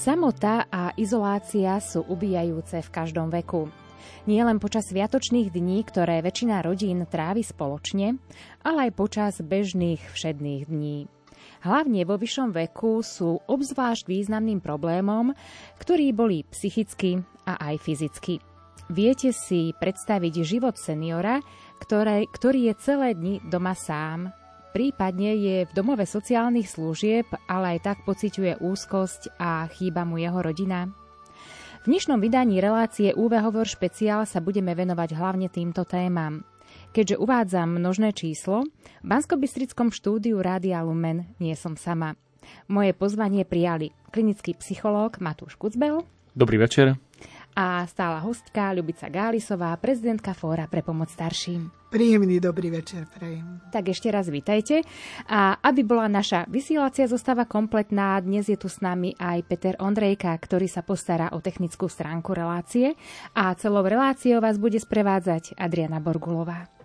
Samota a izolácia sú ubíjajúce v každom veku. Nie len počas sviatočných dní, ktoré väčšina rodín trávi spoločne, ale aj počas bežných všedných dní. Hlavne vo vyššom veku sú obzvlášť významným problémom, ktorí boli psychicky a aj fyzicky. Viete si predstaviť život seniora, ktoré, ktorý je celé dni doma sám, prípadne je v domove sociálnych služieb, ale aj tak pociťuje úzkosť a chýba mu jeho rodina? V dnešnom vydaní relácie UV Hovor špeciál sa budeme venovať hlavne týmto témam. Keďže uvádzam množné číslo, v Banskobystrickom štúdiu Rádia Lumen nie som sama. Moje pozvanie prijali klinický psychológ Matúš Kucbel. Dobrý večer a stála hostka Ľubica Gálisová, prezidentka Fóra pre pomoc starším. Príjemný dobrý večer prejem. Tak ešte raz vítajte. A aby bola naša vysielacia zostava kompletná, dnes je tu s nami aj Peter Ondrejka, ktorý sa postará o technickú stránku relácie a celou reláciou vás bude sprevádzať Adriana Borgulová.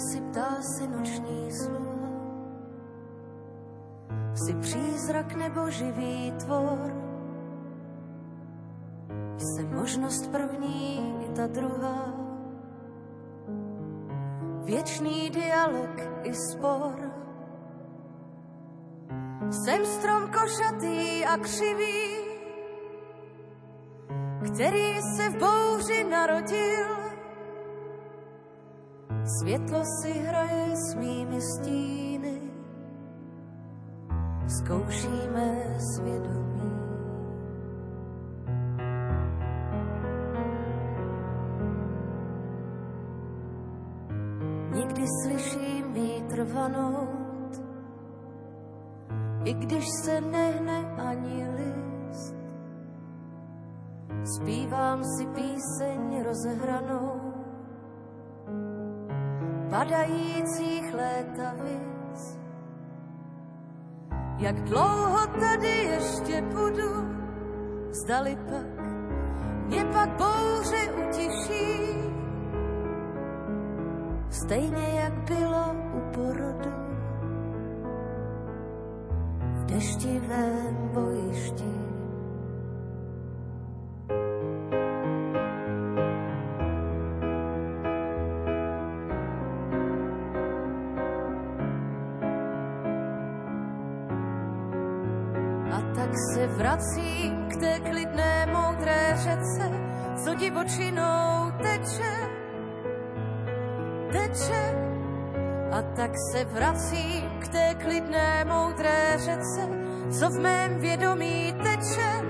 Si ptá si noční sluha. Si přízrak nebo živý tvor. Jsem možnost první i ta druhá. Věčný dialog i spor. Jsem strom košatý a křivý, který se v bouři narodil Světlo si hraje s mými stíny, zkoušíme svědomí. Někdy slyším vítr vanout, i když se nehne ani list. Zpívám si píseň rozehranou, padajících létavic. Jak dlouho tady ještě budu, zdali pak mě pak bouře utiší. Stejně jak bylo u porodu v deštivém bojišti. Vracím k té klidné moudré řece, co divočinou teče, teče. A tak se vracím k té klidné moudré řece, co v mém vědomí teče.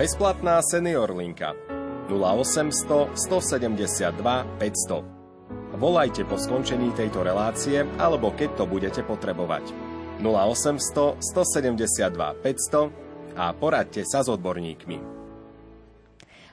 Bezplatná senior linka 0800 172 500. Volajte po skončení tejto relácie alebo keď to budete potrebovať. 0800 172 500 a poradte sa s odborníkmi.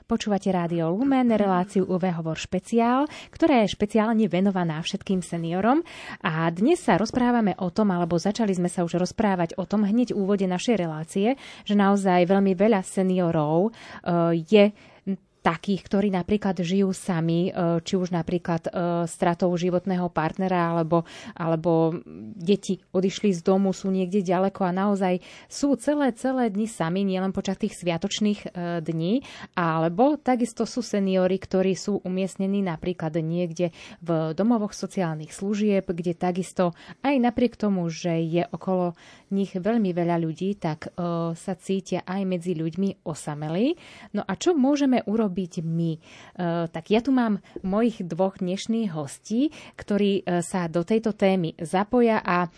Počúvate Rádio Lumen, reláciu UV Hovor špeciál, ktorá je špeciálne venovaná všetkým seniorom. A dnes sa rozprávame o tom, alebo začali sme sa už rozprávať o tom hneď v úvode našej relácie, že naozaj veľmi veľa seniorov uh, je takých, ktorí napríklad žijú sami, e, či už napríklad e, stratou životného partnera, alebo, alebo deti odišli z domu, sú niekde ďaleko a naozaj sú celé, celé dni sami, nielen počas tých sviatočných e, dní, alebo takisto sú seniory, ktorí sú umiestnení napríklad niekde v domovoch sociálnych služieb, kde takisto aj napriek tomu, že je okolo nich veľmi veľa ľudí, tak sa cítia aj medzi ľuďmi osamelí. No a čo môžeme urobiť byť my. E, tak ja tu mám mojich dvoch dnešných hostí, ktorí e, sa do tejto témy zapoja a e,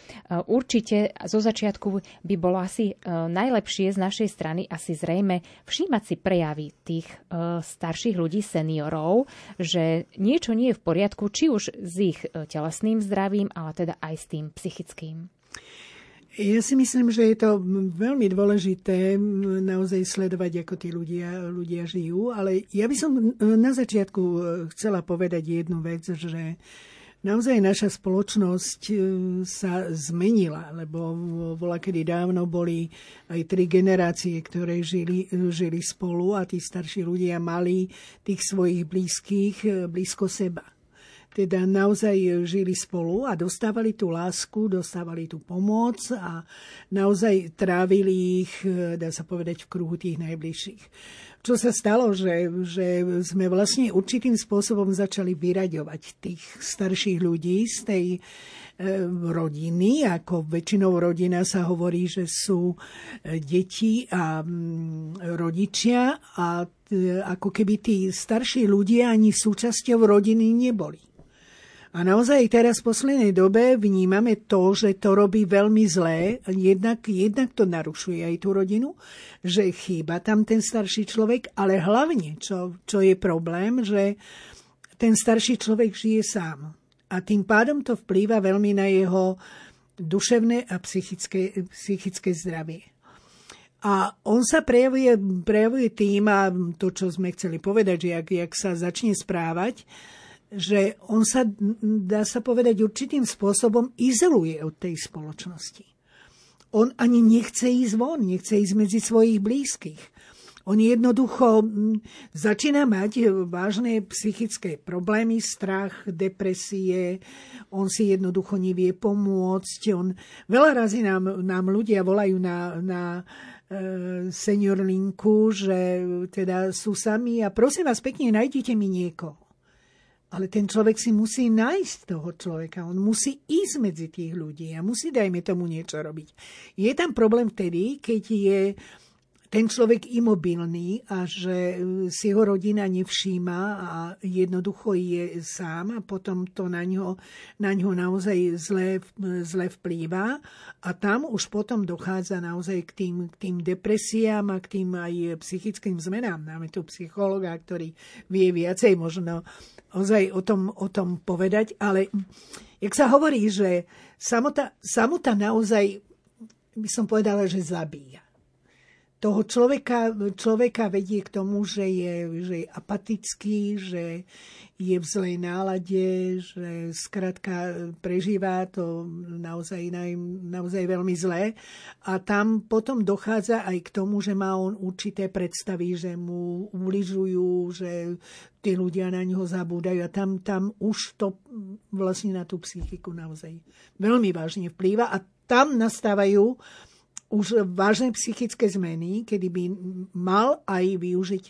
určite zo začiatku by bolo asi najlepšie z našej strany asi zrejme všímať si prejavy tých starších ľudí, seniorov, že niečo nie je v poriadku, či už s ich telesným zdravím, ale teda aj s tým psychickým. Ja si myslím, že je to veľmi dôležité naozaj sledovať, ako tí ľudia, ľudia žijú, ale ja by som na začiatku e, chcela povedať jednu vec, že naozaj naša spoločnosť e, sa zmenila, lebo bola kedy dávno boli aj tri generácie, ktoré žili, žili spolu a tí starší ľudia mali tých svojich blízkych e, blízko seba teda naozaj žili spolu a dostávali tú lásku, dostávali tú pomoc a naozaj trávili ich, dá sa povedať, v kruhu tých najbližších. Čo sa stalo, že, že sme vlastne určitým spôsobom začali vyraďovať tých starších ľudí z tej e, rodiny, ako väčšinou rodina sa hovorí, že sú e, deti a mm, rodičia a e, ako keby tí starší ľudia ani súčasťou rodiny neboli. A naozaj teraz v poslednej dobe vnímame to, že to robí veľmi zlé. Jednak, jednak to narušuje aj tú rodinu, že chýba tam ten starší človek, ale hlavne, čo, čo je problém, že ten starší človek žije sám. A tým pádom to vplýva veľmi na jeho duševné a psychické, psychické zdravie. A on sa prejavuje, prejavuje tým, a to, čo sme chceli povedať, že jak, jak sa začne správať, že on sa, dá sa povedať, určitým spôsobom izoluje od tej spoločnosti. On ani nechce ísť von, nechce ísť medzi svojich blízkych. On jednoducho začína mať vážne psychické problémy, strach, depresie, on si jednoducho nevie pomôcť. On, veľa razy nám, nám ľudia volajú na, na e, senior linku, že teda sú sami a prosím vás pekne, nájdite mi niekoho. Ale ten človek si musí nájsť toho človeka. On musí ísť medzi tých ľudí a musí, dajme tomu, niečo robiť. Je tam problém vtedy, keď je ten človek imobilný a že e, si ho rodina nevšíma a jednoducho je sám a potom to na ňo, na ňo naozaj zle, zle vplýva a tam už potom dochádza naozaj k tým, k tým depresiám a k tým aj psychickým zmenám. Máme tu psychologa, ktorý vie viacej možno ozaj o tom, o tom povedať, ale jak sa hovorí, že samota, samota naozaj by som povedala, že zabíja. Toho človeka, človeka vedie k tomu, že je, že je apatický, že je v zlej nálade, že skrátka prežíva to naozaj, naozaj veľmi zlé. A tam potom dochádza aj k tomu, že má on určité predstavy, že mu ubližujú, že tí ľudia na neho zabúdajú. A tam, tam už to vlastne na tú psychiku naozaj veľmi vážne vplýva. A tam nastávajú už vážne psychické zmeny, kedy by mal aj využiť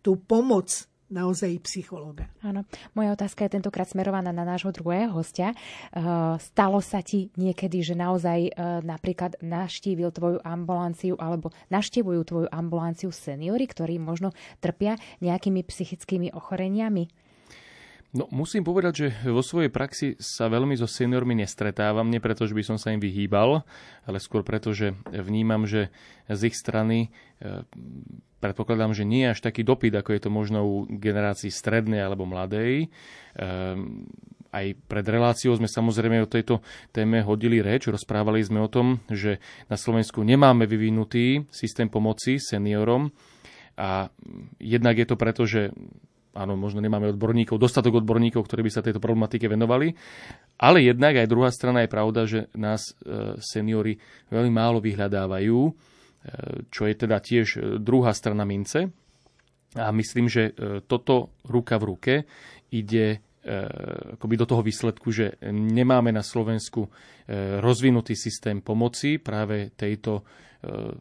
tú pomoc naozaj psychológa. Áno. Moja otázka je tentokrát smerovaná na nášho druhého hostia. Uh, stalo sa ti niekedy, že naozaj uh, napríklad naštívil tvoju ambulanciu alebo naštívujú tvoju ambulanciu seniory, ktorí možno trpia nejakými psychickými ochoreniami? No, musím povedať, že vo svojej praxi sa veľmi so seniormi nestretávam, nie preto, že by som sa im vyhýbal, ale skôr preto, že vnímam, že z ich strany e, predpokladám, že nie je až taký dopyt, ako je to možno u generácií strednej alebo mladej. E, aj pred reláciou sme samozrejme o tejto téme hodili reč, rozprávali sme o tom, že na Slovensku nemáme vyvinutý systém pomoci seniorom a jednak je to preto, že áno, možno nemáme odborníkov, dostatok odborníkov, ktorí by sa tejto problematike venovali, ale jednak aj druhá strana je pravda, že nás e, seniory veľmi málo vyhľadávajú, e, čo je teda tiež e, druhá strana mince. A myslím, že toto ruka v ruke ide akoby do toho výsledku, že nemáme na Slovensku rozvinutý systém pomoci práve tejto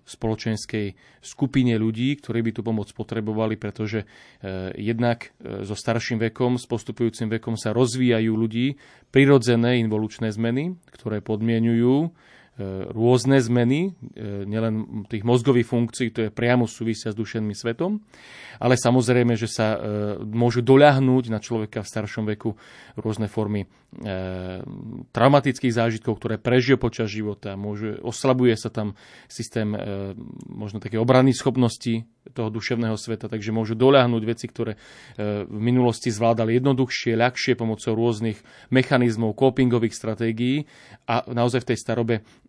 spoločenskej skupine ľudí, ktorí by tú pomoc potrebovali, pretože eh, jednak eh, so starším vekom, s postupujúcim vekom sa rozvíjajú ľudí prirodzené involučné zmeny, ktoré podmienujú E, rôzne zmeny, nielen tých mozgových funkcií, to je priamo súvisia s dušeným svetom, ale samozrejme, že sa môžu doľahnúť na človeka v staršom veku rôzne formy traumatických zážitkov, ktoré prežije počas života, môže, oslabuje sa tam systém možno také obrannej schopnosti toho duševného sveta, takže môžu doľahnúť veci, ktoré v minulosti zvládali jednoduchšie, ľahšie pomocou rôznych mechanizmov, copingových stratégií a naozaj v tej starobe E,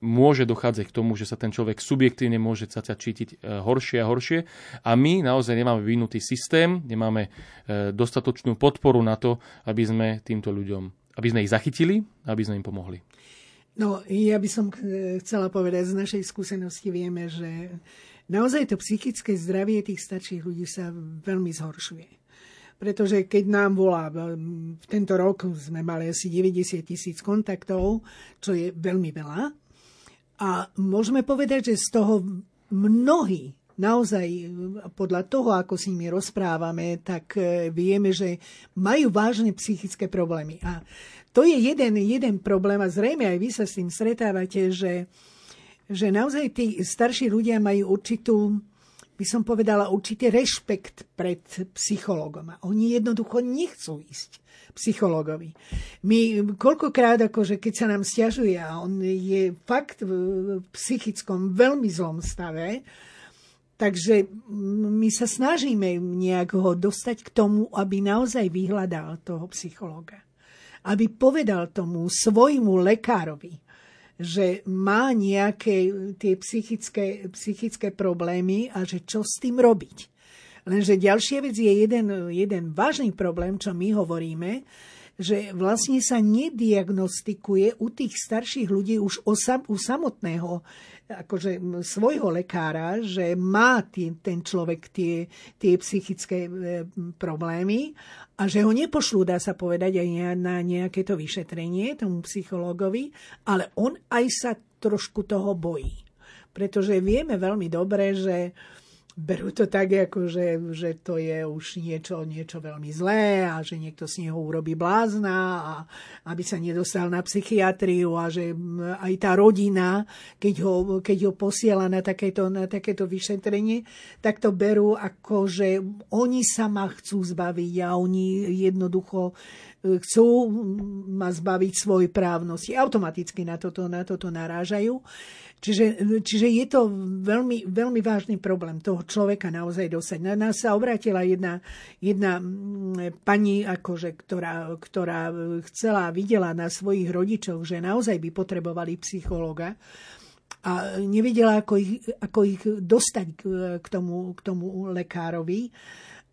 môže dochádzať k tomu, že sa ten človek subjektívne môže sa cítiť e, horšie a horšie. A my naozaj nemáme vyvinutý systém, nemáme e, dostatočnú podporu na to, aby sme týmto ľuďom, aby sme ich zachytili, aby sme im pomohli. No, ja by som chcela povedať, z našej skúsenosti vieme, že naozaj to psychické zdravie tých starších ľudí sa veľmi zhoršuje pretože keď nám volá, v tento rok sme mali asi 90 tisíc kontaktov, čo je veľmi veľa. A môžeme povedať, že z toho mnohí naozaj podľa toho, ako s nimi rozprávame, tak e, vieme, že majú vážne psychické problémy. A to je jeden, jeden problém a zrejme aj vy sa s tým stretávate, že, že naozaj tí starší ľudia majú určitú by som povedala, určitý rešpekt pred psychologom. A oni jednoducho nechcú ísť psychologovi. My koľkokrát, akože keď sa nám stiažuje a on je fakt v psychickom veľmi zlom stave, takže my sa snažíme nejak ho dostať k tomu, aby naozaj vyhľadal toho psychologa. Aby povedal tomu svojmu lekárovi, že má nejaké tie psychické, psychické problémy a že čo s tým robiť. Lenže ďalšia vec je jeden, jeden vážny problém, čo my hovoríme, že vlastne sa nediagnostikuje u tých starších ľudí už u samotného akože svojho lekára, že má tý, ten človek tie, tie psychické e, problémy a že ho nepošlú, dá sa povedať, aj na nejaké to vyšetrenie tomu psychológovi, ale on aj sa trošku toho bojí. Pretože vieme veľmi dobre, že berú to tak, ako že, že to je už niečo, niečo veľmi zlé a že niekto z neho urobí blázna a aby sa nedostal na psychiatriu a že aj tá rodina, keď ho, keď ho posiela na takéto, na takéto vyšetrenie, tak to berú ako, že oni sa ma chcú zbaviť a oni jednoducho e, chcú ma zbaviť svojej právnosti. Automaticky na toto, na toto narážajú. Čiže, čiže je to veľmi, veľmi vážny problém toho človeka naozaj dosať. Na nás sa obrátila jedna, jedna mm, pani, akože, ktorá, ktorá chcela, videla na svojich rodičoch, že naozaj by potrebovali psychologa. a nevedela, ako ich, ako ich dostať k, tomu, k tomu lekárovi.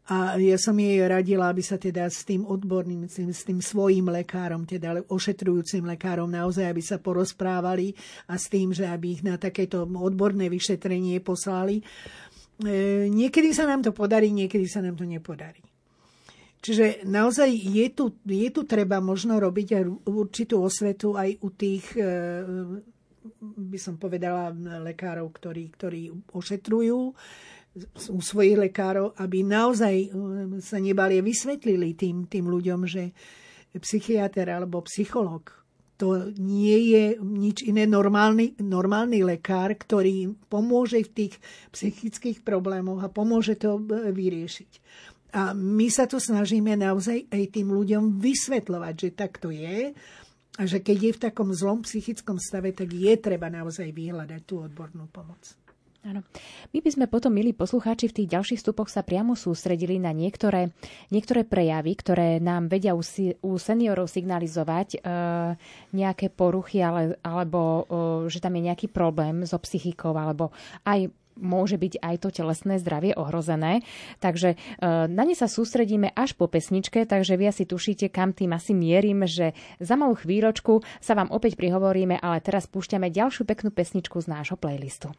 A ja som jej radila, aby sa teda s tým odborným, s tým, s tým svojím lekárom, teda ošetrujúcim lekárom, naozaj, aby sa porozprávali a s tým, že aby ich na takéto odborné vyšetrenie poslali. E, niekedy sa nám to podarí, niekedy sa nám to nepodarí. Čiže naozaj je tu, je tu treba možno robiť určitú osvetu aj u tých e, by som povedala, lekárov, ktorí, ktorí ošetrujú u svojich lekárov, aby naozaj um, sa nebali vysvetlili tým, tým ľuďom, že psychiatr alebo psycholog to nie je nič iné normálny, normálny lekár, ktorý pomôže v tých psychických problémoch a pomôže to uh, vyriešiť. A my sa to snažíme naozaj aj tým ľuďom vysvetľovať, že tak to je a že keď je v takom zlom psychickom stave, tak je treba naozaj vyhľadať tú odbornú pomoc. Áno. My by sme potom, milí poslucháči, v tých ďalších stupoch sa priamo sústredili na niektoré, niektoré prejavy, ktoré nám vedia u, u seniorov signalizovať e, nejaké poruchy ale, alebo e, že tam je nejaký problém so psychikou alebo aj môže byť aj to telesné zdravie ohrozené. Takže e, na ne sa sústredíme až po pesničke, takže vy asi tušíte, kam tým asi mierim, že za malú chvíľočku sa vám opäť prihovoríme, ale teraz púšťame ďalšiu peknú pesničku z nášho playlistu.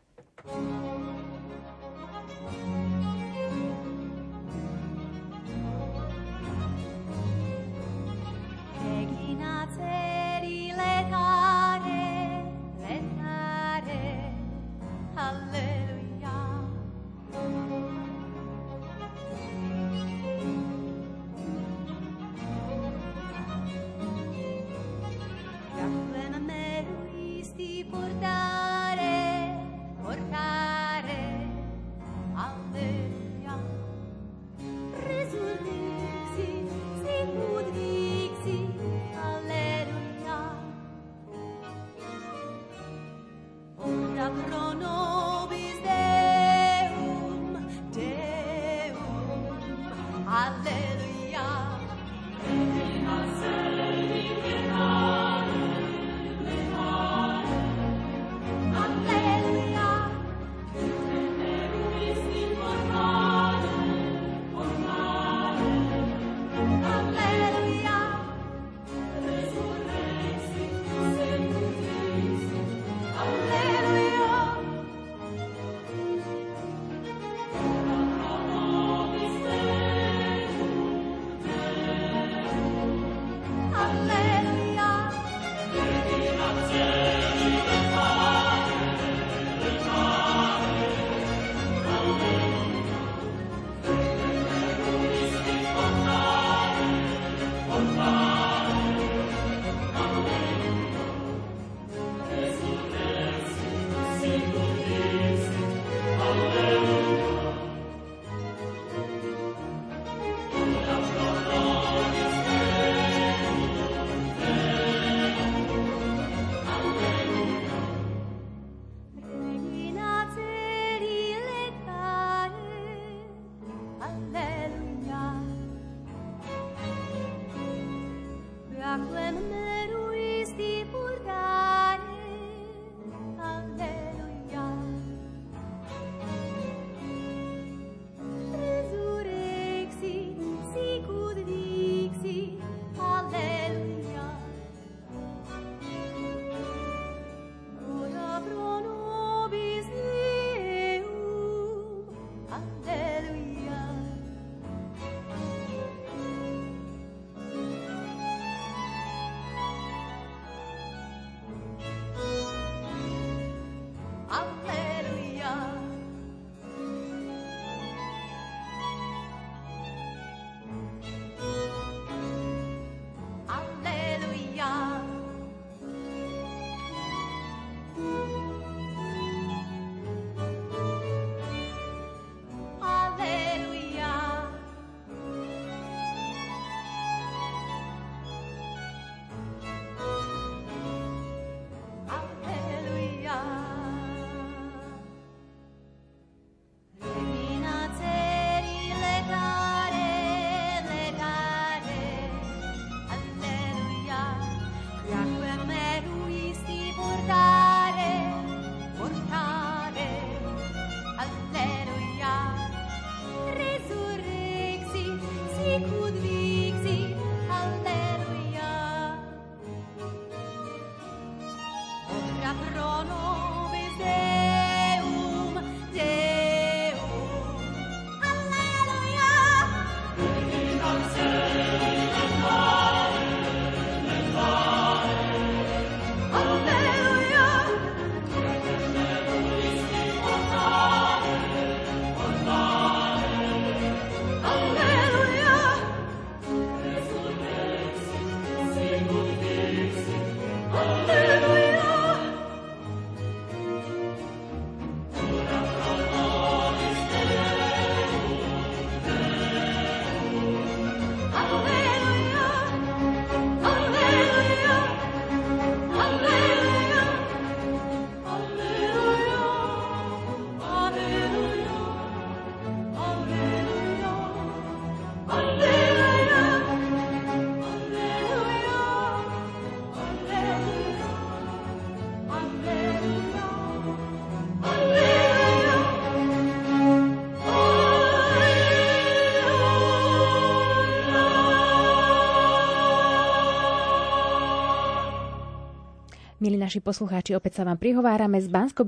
Naši poslucháči, opäť sa vám prihovárame z bansko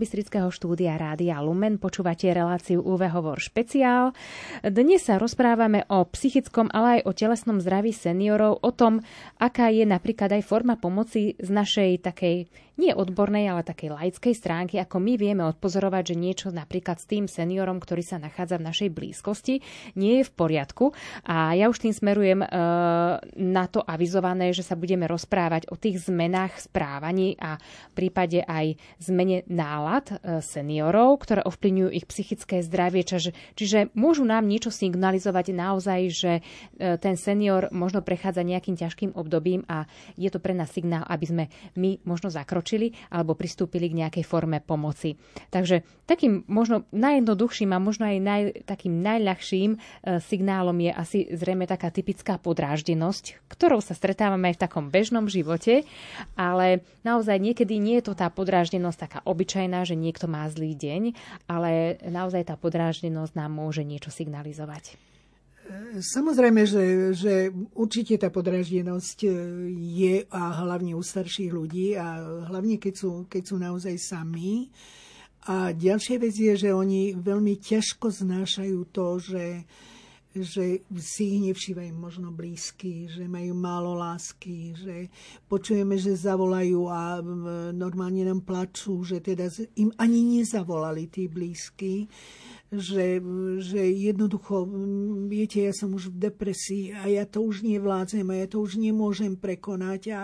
štúdia Rádia Lumen. Počúvate reláciu UV Hovor špeciál. Dnes sa rozprávame o psychickom, ale aj o telesnom zdraví seniorov, o tom, aká je napríklad aj forma pomoci z našej takej nie odbornej, ale takej laickej stránky, ako my vieme odpozorovať, že niečo napríklad s tým seniorom, ktorý sa nachádza v našej blízkosti, nie je v poriadku. A ja už tým smerujem e, na to avizované, že sa budeme rozprávať o tých zmenách správaní a v prípade aj zmene nálad e, seniorov, ktoré ovplyvňujú ich psychické zdravie. Čiže, čiže môžu nám niečo signalizovať naozaj, že e, ten senior možno prechádza nejakým ťažkým obdobím a je to pre nás signál, aby sme my možno zakročili alebo pristúpili k nejakej forme pomoci. Takže takým možno najjednoduchším a možno aj naj, takým najľahším e, signálom je asi zrejme taká typická podráždenosť, ktorou sa stretávame aj v takom bežnom živote, ale naozaj niekedy nie je to tá podráždenosť taká obyčajná, že niekto má zlý deň, ale naozaj tá podráždenosť nám môže niečo signalizovať. Samozrejme, že, že určite tá podraždenosť e, je a hlavne u starších ľudí a hlavne keď sú, keď sú naozaj sami. A ďalšia vec je, že oni veľmi ťažko znášajú to, že, že si ich nevšívajú možno blízky, že majú málo lásky, že počujeme, že zavolajú a normálne nám plačú, že teda im ani nezavolali tí blízky že, že jednoducho, viete, ja som už v depresii a ja to už nevládzem a ja to už nemôžem prekonať a,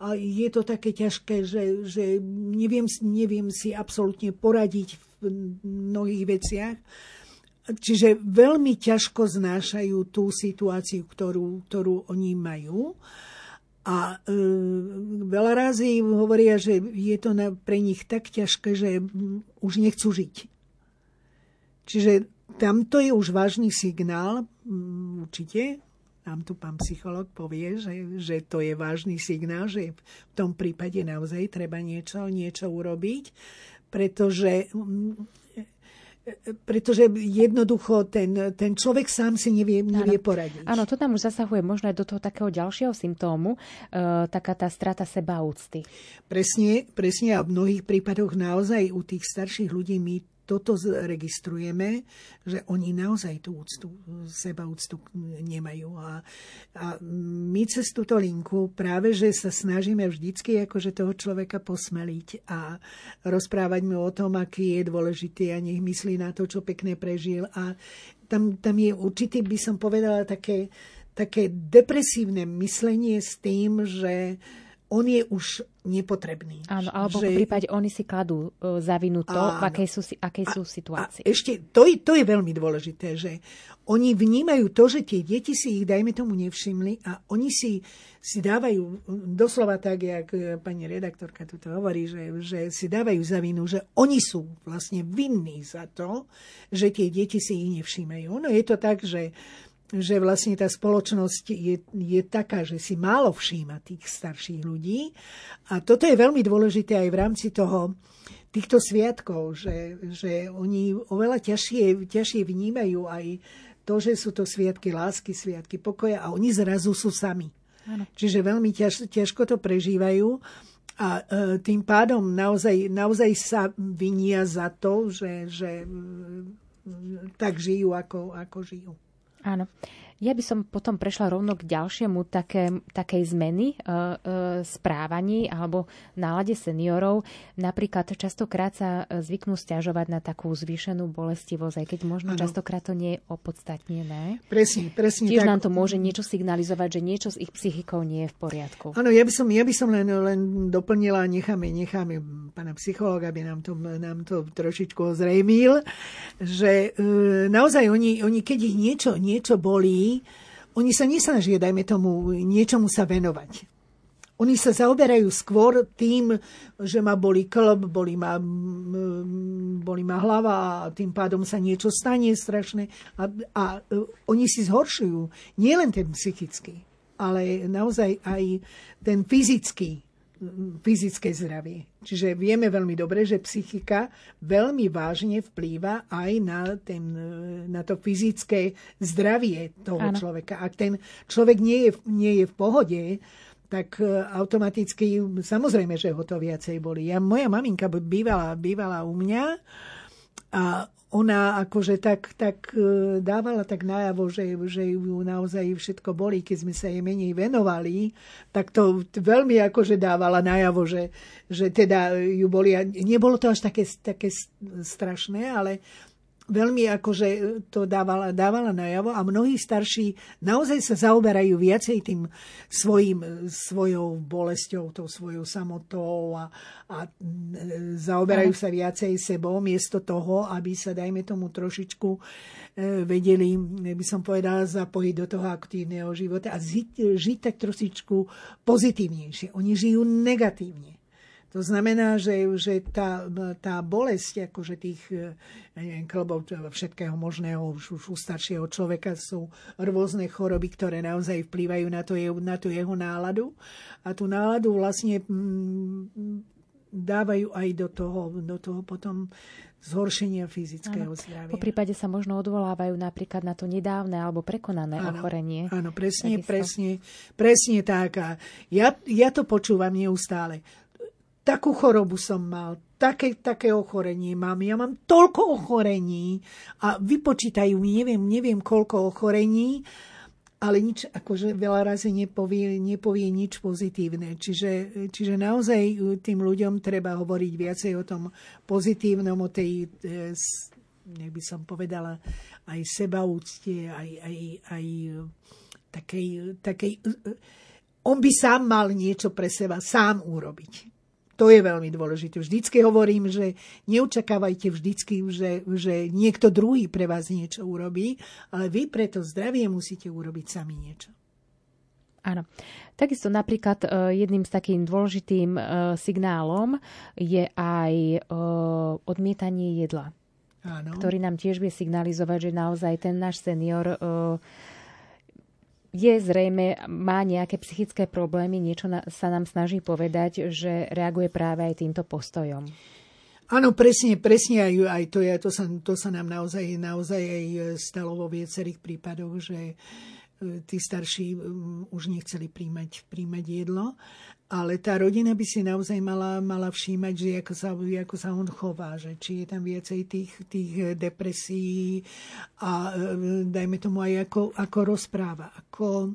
a je to také ťažké, že, že neviem, neviem si absolútne poradiť v mnohých veciach. Čiže veľmi ťažko znášajú tú situáciu, ktorú, ktorú oni majú. A e, veľa razy hovoria, že je to na, pre nich tak ťažké, že už nechcú žiť. Čiže tamto je už vážny signál, mm, určite, nám tu pán psycholog povie, že, že to je vážny signál, že v tom prípade naozaj treba niečo, niečo urobiť, pretože mm, pretože jednoducho ten, ten človek sám si nevie, nevie poradiť. Áno, to tam už zasahuje možno aj do toho takého ďalšieho symptómu, e, taká tá strata seba úcty. Presne, presne a v mnohých prípadoch naozaj u tých starších ľudí my toto registrujeme, že oni naozaj tú úctu, seba úctu nemajú. A, a my cez túto linku práve, že sa snažíme vždycky akože toho človeka posmeliť a rozprávať mu o tom, aký je dôležitý a nech myslí na to, čo pekne prežil. A tam, tam je určitý, by som povedala, také, také depresívne myslenie s tým, že on je už nepotrebný. Áno, alebo že... v prípade oni si kladú uh, za vinu to, Áno. v akej sú, akej sú situácii. A ešte, to je, to je veľmi dôležité, že oni vnímajú to, že tie deti si ich, dajme tomu, nevšimli a oni si, si dávajú, doslova tak, jak e, pani redaktorka tu hovorí, že, že si dávajú za vinu, že oni sú vlastne vinní za to, že tie deti si ich nevšímajú. No je to tak, že že vlastne tá spoločnosť je, je taká, že si málo všíma tých starších ľudí. A toto je veľmi dôležité aj v rámci toho, týchto sviatkov, že, že oni oveľa ťažšie, ťažšie vnímajú aj to, že sú to sviatky lásky, sviatky pokoja a oni zrazu sú sami. Ano. Čiže veľmi ťaž, ťažko to prežívajú a e, tým pádom naozaj, naozaj sa vinia za to, že, že e, tak žijú, ako, ako žijú. Áno. Ja by som potom prešla rovno k ďalšiemu také, takej zmeny e, e, správaní alebo nálade seniorov. Napríklad častokrát sa zvyknú stiažovať na takú zvýšenú bolestivosť, aj keď možno ano. častokrát to nie je opodstatnené. Presne, presne. Tiež tak. nám to môže niečo signalizovať, že niečo s ich psychikou nie je v poriadku. Áno, ja by som, ja by som len, len doplnila, necháme, necháme pána psychológa, aby nám to, nám to trošičku ozrejmil, že e, naozaj oni, oni, keď ich niečo, niečo bolí, oni sa nesnažia, dajme tomu, niečomu sa venovať. Oni sa zaoberajú skôr tým, že ma boli klb, boli ma, boli ma hlava a tým pádom sa niečo stane strašné. A, a e, oni si zhoršujú nielen ten psychický, ale naozaj aj ten fyzický fyzické zdravie. Čiže vieme veľmi dobre, že psychika veľmi vážne vplýva aj na, ten, na to fyzické zdravie toho ano. človeka. Ak ten človek nie je, nie je v pohode, tak e, automaticky, samozrejme, že ho to viacej boli. Ja, moja maminka bývala, bývala u mňa a ona akože tak, tak e, dávala tak najavo, že, že ju naozaj všetko boli, keď sme sa jej menej venovali, tak to veľmi akože dávala najavo, že, že teda ju boli. Nebolo to až také, také strašné, ale veľmi akože to dávala, dávala najavo a mnohí starší naozaj sa zaoberajú viacej tým svojim, svojou bolesťou, tou svojou samotou a, a zaoberajú sa viacej sebou miesto toho, aby sa, dajme tomu, trošičku e, vedeli, by som povedala, zapojiť do toho aktívneho života a žiť, žiť tak trošičku pozitívnejšie. Oni žijú negatívne. To znamená, že, že tá, tá bolesť akože tých neviem, klbov všetkého možného už, už u staršieho človeka sú rôzne choroby, ktoré naozaj vplývajú na, to, na tú jeho náladu. A tú náladu vlastne mm, dávajú aj do toho, do toho potom zhoršenia fyzického ano. zdravia. Po prípade sa možno odvolávajú napríklad na to nedávne alebo prekonané ano, ochorenie. Áno, presne, Takisto. presne, presne tak. A ja, ja to počúvam neustále takú chorobu som mal, také, také ochorenie mám, ja mám toľko ochorení a vypočítajú mi, neviem, neviem koľko ochorení, ale nič, akože veľa razy nepovie, nepovie nič pozitívne. Čiže, čiže naozaj tým ľuďom treba hovoriť viacej o tom pozitívnom, o tej, e, nech by som povedala, aj sebaúctie, aj, aj, aj takej, takej... E, e, on by sám mal niečo pre seba sám urobiť. To je veľmi dôležité. Vždycky hovorím, že neočakávajte vždycky, že, že niekto druhý pre vás niečo urobí, ale vy pre to zdravie musíte urobiť sami niečo. Áno. Takisto napríklad e, jedným z takým dôležitým e, signálom je aj e, odmietanie jedla. Áno. Ktorý nám tiež vie signalizovať, že naozaj ten náš senior je zrejme, má nejaké psychické problémy, niečo na, sa nám snaží povedať, že reaguje práve aj týmto postojom. Áno, presne, presne aj, aj to, je, to, sa, to sa nám naozaj, naozaj aj stalo vo viacerých prípadoch, že e, tí starší už nechceli príjmať, príjmať jedlo ale tá rodina by si naozaj mala, mala všímať, že ako sa, ako sa on chová, že či je tam viacej tých, tých depresí a e, dajme tomu aj ako, ako rozpráva, ako,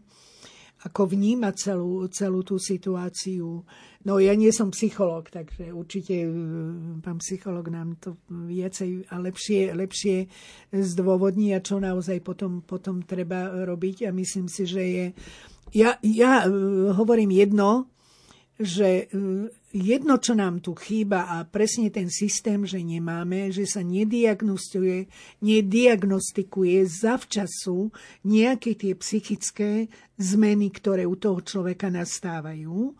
ako vníma celú, celú tú situáciu. No ja nie som psychológ, takže určite e, pán psychológ nám to viacej a lepšie, lepšie zdôvodní a čo naozaj potom, potom treba robiť. A myslím si, že je... Ja, ja hovorím jedno, že mm, jedno, čo nám tu chýba a presne ten systém, že nemáme, že sa nediagnostikuje, nediagnostikuje zavčasu nejaké tie psychické zmeny, ktoré u toho človeka nastávajú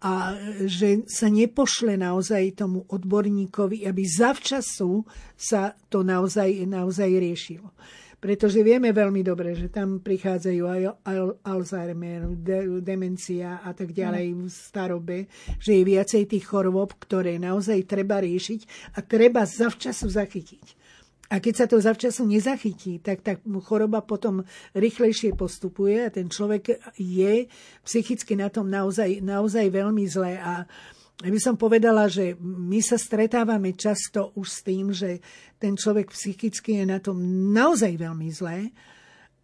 a že sa nepošle naozaj tomu odborníkovi, aby zavčasu sa to naozaj, naozaj riešilo pretože vieme veľmi dobre, že tam prichádzajú aj Alzheimer, de- demencia a tak ďalej v starobe, že je viacej tých chorôb, ktoré naozaj treba riešiť a treba zavčasu zachytiť. A keď sa to zavčasu nezachytí, tak tá choroba potom rýchlejšie postupuje a ten človek je psychicky na tom naozaj, naozaj veľmi zlé. A ja by som povedala, že my sa stretávame často už s tým, že ten človek psychicky je na tom naozaj veľmi zlé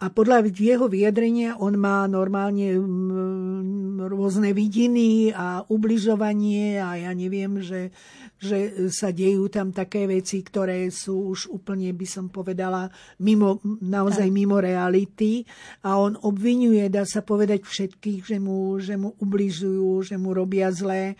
a podľa jeho vyjadrenia on má normálne mm, rôzne vidiny a ubližovanie a ja neviem, že, že sa dejú tam také veci, ktoré sú už úplne, by som povedala, mimo, naozaj mimo reality. A on obvinuje, dá sa povedať, všetkých, že mu, že mu ubližujú, že mu robia zlé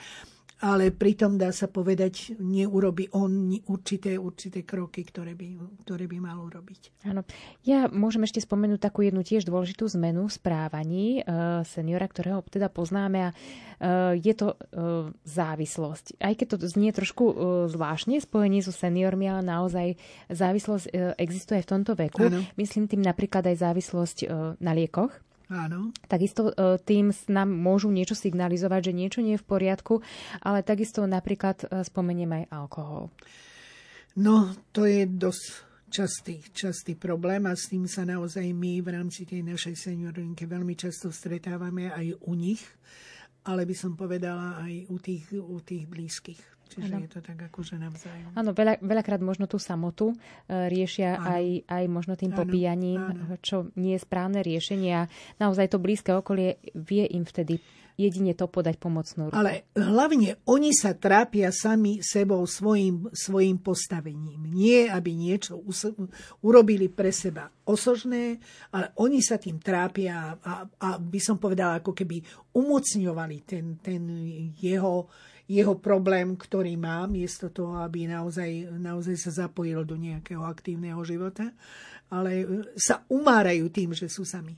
ale pritom dá sa povedať, neurobi on určité, určité kroky, ktoré by, ktoré by mal urobiť. Áno. Ja môžem ešte spomenúť takú jednu tiež dôležitú zmenu v správaní e, seniora, ktorého teda poznáme a e, je to e, závislosť. Aj keď to znie trošku e, zvláštne spojenie so seniormi, ale naozaj závislosť e, existuje v tomto veku. Ano. Myslím tým napríklad aj závislosť e, na liekoch Áno. Takisto e, tým nám môžu niečo signalizovať, že niečo nie je v poriadku, ale takisto napríklad e, spomeniem aj alkohol. No, to je dosť častý, častý problém a s tým sa naozaj my v rámci tej našej seniorinke veľmi často stretávame aj u nich, ale by som povedala aj u tých, u tých blízkych. Čiže ano. je to tak akože navzájom. Áno, veľa, veľakrát možno tú samotu uh, riešia aj, aj možno tým ano. popíjaním, ano. čo nie je správne riešenie a naozaj to blízke okolie vie im vtedy jedine to podať pomocnú ruku. Ale hlavne oni sa trápia sami sebou svojim, svojim postavením. Nie, aby niečo us- urobili pre seba osožné, ale oni sa tým trápia a, a by som povedala, ako keby umocňovali ten, ten jeho jeho problém, ktorý má, miesto toho, aby naozaj, naozaj sa zapojil do nejakého aktívneho života, ale e, sa umárajú tým, že sú sami.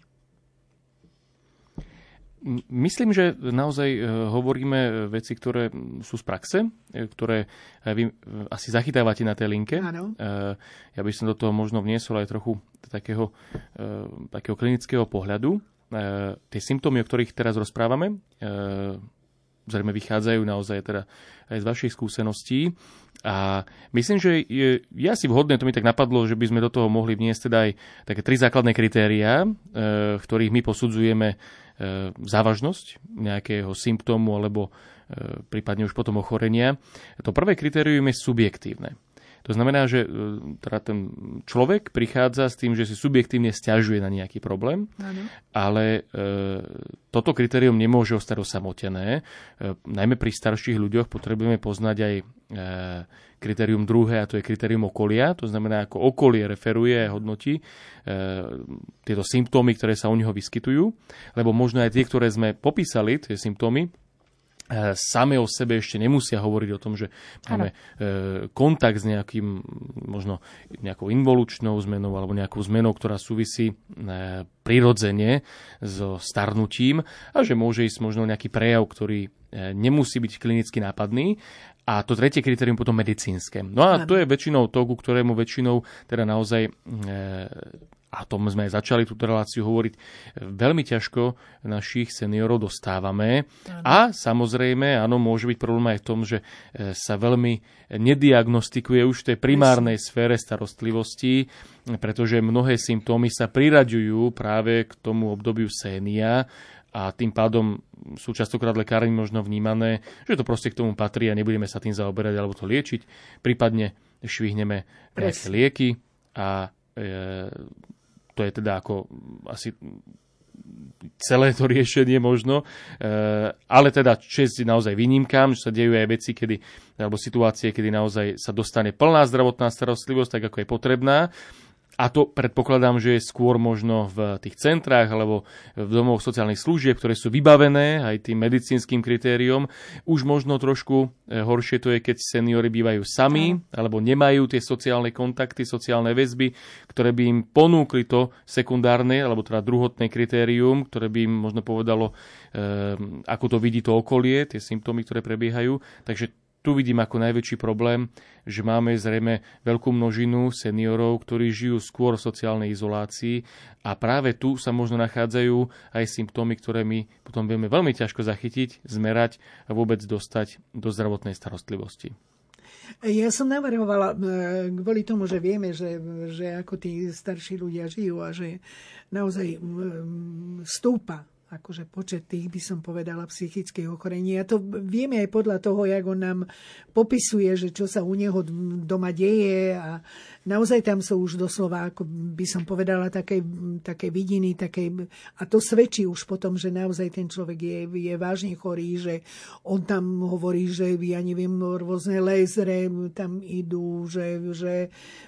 Myslím, že naozaj e, hovoríme veci, ktoré sú z praxe, e, ktoré vy asi zachytávate na tej linke. Áno. Ja by som do toho možno vniesol aj trochu takého, takého klinického pohľadu. Tie symptómy, o ktorých teraz rozprávame, zrejme vychádzajú naozaj teda aj z vašich skúseností. A myslím, že je, je asi vhodné, to mi tak napadlo, že by sme do toho mohli vniesť teda aj také tri základné kritériá, e, ktorých my posudzujeme e, závažnosť nejakého symptómu alebo e, prípadne už potom ochorenia. To prvé kritérium je subjektívne. To znamená, že e, teda ten človek prichádza s tým, že si subjektívne stiažuje na nejaký problém, ano. ale e, toto kritérium nemôže ostať osamotené. E, najmä pri starších ľuďoch potrebujeme poznať aj e, kritérium druhé, a to je kritérium okolia. To znamená, ako okolie referuje a hodnotí e, tieto symptómy, ktoré sa u neho vyskytujú. Lebo možno aj tie, ktoré sme popísali, tie symptómy, same o sebe ešte nemusia hovoriť o tom, že máme ano. E, kontakt s nejakým, možno nejakou involučnou zmenou alebo nejakou zmenou, ktorá súvisí e, prirodzene so starnutím a že môže ísť možno nejaký prejav, ktorý nemusí byť klinicky nápadný. A to tretie kritérium potom medicínske. No a to je väčšinou to, ku ktorému väčšinou teda naozaj a tom sme začali túto reláciu hovoriť, veľmi ťažko našich seniorov dostávame. Ano. A samozrejme, áno, môže byť problém aj v tom, že e, sa veľmi nediagnostikuje už v tej primárnej sfére starostlivosti, pretože mnohé symptómy sa priraďujú práve k tomu obdobiu sénia a tým pádom sú častokrát lekárni možno vnímané, že to proste k tomu patrí a nebudeme sa tým zaoberať alebo to liečiť. Prípadne švihneme nejaké lieky a e, to je teda ako asi celé to riešenie možno, e, ale teda čest naozaj výnimkám, že sa dejú aj veci, kedy, alebo situácie, kedy naozaj sa dostane plná zdravotná starostlivosť, tak ako je potrebná a to predpokladám, že je skôr možno v tých centrách alebo v domoch sociálnych služieb, ktoré sú vybavené aj tým medicínskym kritériom. Už možno trošku eh, horšie to je, keď seniory bývajú sami alebo nemajú tie sociálne kontakty, sociálne väzby, ktoré by im ponúkli to sekundárne alebo teda druhotné kritérium, ktoré by im možno povedalo, eh, ako to vidí to okolie, tie symptómy, ktoré prebiehajú. Takže tu vidím ako najväčší problém, že máme zrejme veľkú množinu seniorov, ktorí žijú skôr v sociálnej izolácii a práve tu sa možno nachádzajú aj symptómy, ktoré my potom vieme veľmi ťažko zachytiť, zmerať a vôbec dostať do zdravotnej starostlivosti. Ja som navrhovala, kvôli tomu, že vieme, že, že ako tí starší ľudia žijú a že naozaj stúpa akože počet tých, by som povedala, psychických ochorení. A to vieme aj podľa toho, jak on nám popisuje, že čo sa u neho doma deje a naozaj tam sú už doslova, ako by som povedala, také, také vidiny, také, a to svedčí už potom, že naozaj ten človek je, je vážne chorý, že on tam hovorí, že ja neviem, rôzne lézre tam idú, že, že,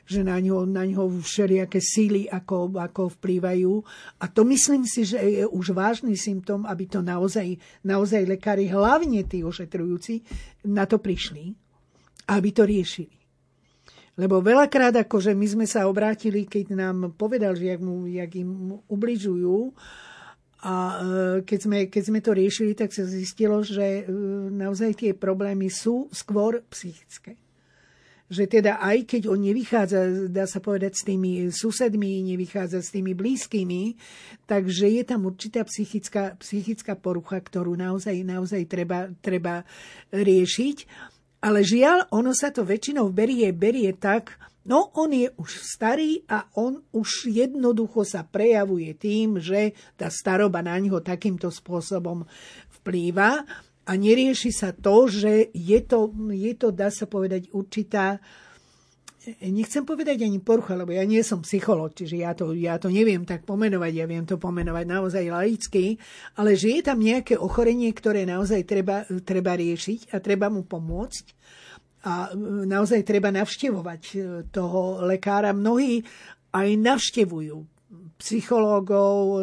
že na, ňo, na ňo všelijaké síly ako, ako vplývajú. A to myslím si, že je už vážny symptom, aby to naozaj, naozaj lekári, hlavne tí ošetrujúci, na to prišli, aby to riešili. Lebo veľakrát, akože my sme sa obrátili, keď nám povedal, že jak, mu, jak im ubližujú, a e, keď sme, keď sme to riešili, tak sa zistilo, že e, naozaj tie problémy sú skôr psychické. Že teda aj keď on nevychádza, dá sa povedať, s tými susedmi, nevychádza s tými blízkymi, takže je tam určitá psychická, psychická porucha, ktorú naozaj, naozaj treba, treba riešiť. Ale žiaľ, ono sa to väčšinou berie, berie tak, no on je už starý a on už jednoducho sa prejavuje tým, že tá staroba na ňo takýmto spôsobom vplýva a nerieši sa to, že je to, je to dá sa povedať, určitá nechcem povedať ani porucha, lebo ja nie som psycholog, čiže ja to, ja to neviem tak pomenovať, ja viem to pomenovať naozaj laicky, ale že je tam nejaké ochorenie, ktoré naozaj treba, treba riešiť a treba mu pomôcť a naozaj treba navštevovať e, toho lekára. Mnohí aj navštevujú psychológov, e,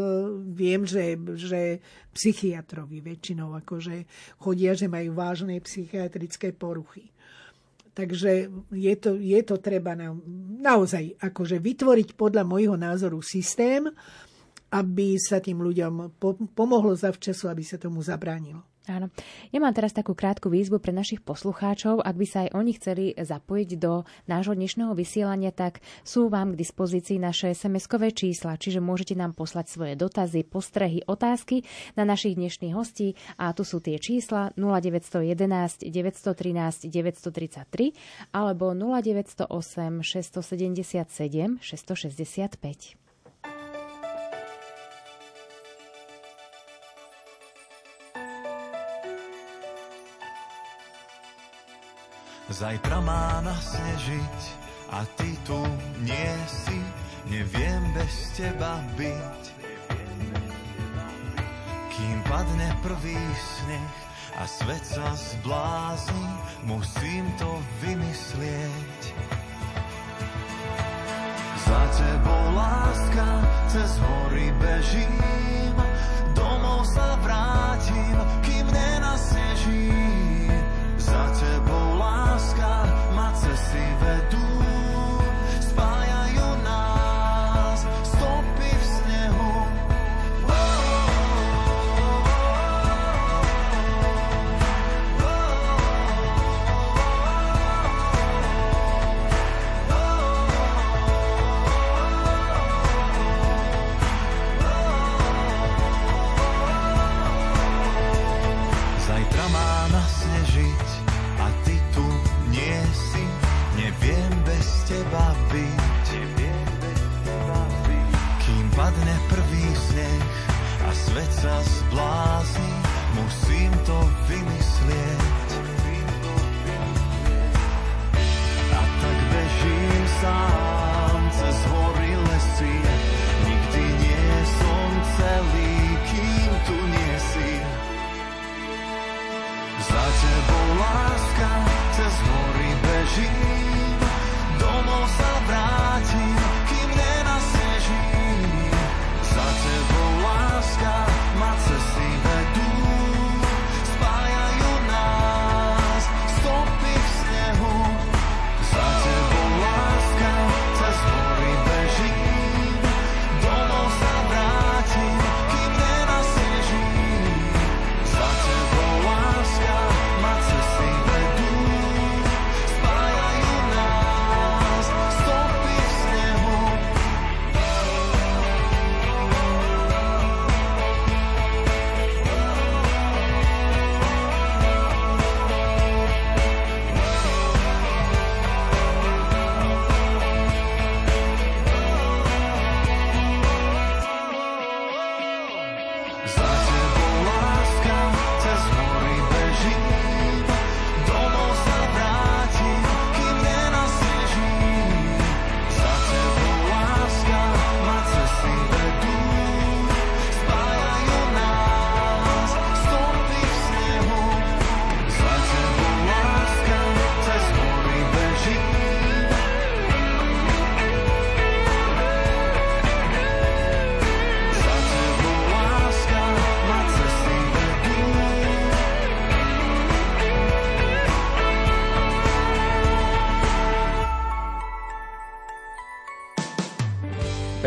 viem, že, že psychiatrovi väčšinou akože chodia, že majú vážne psychiatrické poruchy. Takže je to, je to treba na, naozaj akože vytvoriť podľa môjho názoru systém, aby sa tým ľuďom po, pomohlo zavčasu, aby sa tomu zabránilo. Áno. Ja mám teraz takú krátku výzvu pre našich poslucháčov. Ak by sa aj oni chceli zapojiť do nášho dnešného vysielania, tak sú vám k dispozícii naše SMS-kové čísla, čiže môžete nám poslať svoje dotazy, postrehy, otázky na našich dnešných hostí a tu sú tie čísla 0911 913 933 alebo 0908 677 665. Zajtra má nasnežiť a ty tu nie si, neviem bez teba byť. Kým padne prvý sneh a svet sa zblázni, musím to vymyslieť. Za tebou láska, cez hory bežím,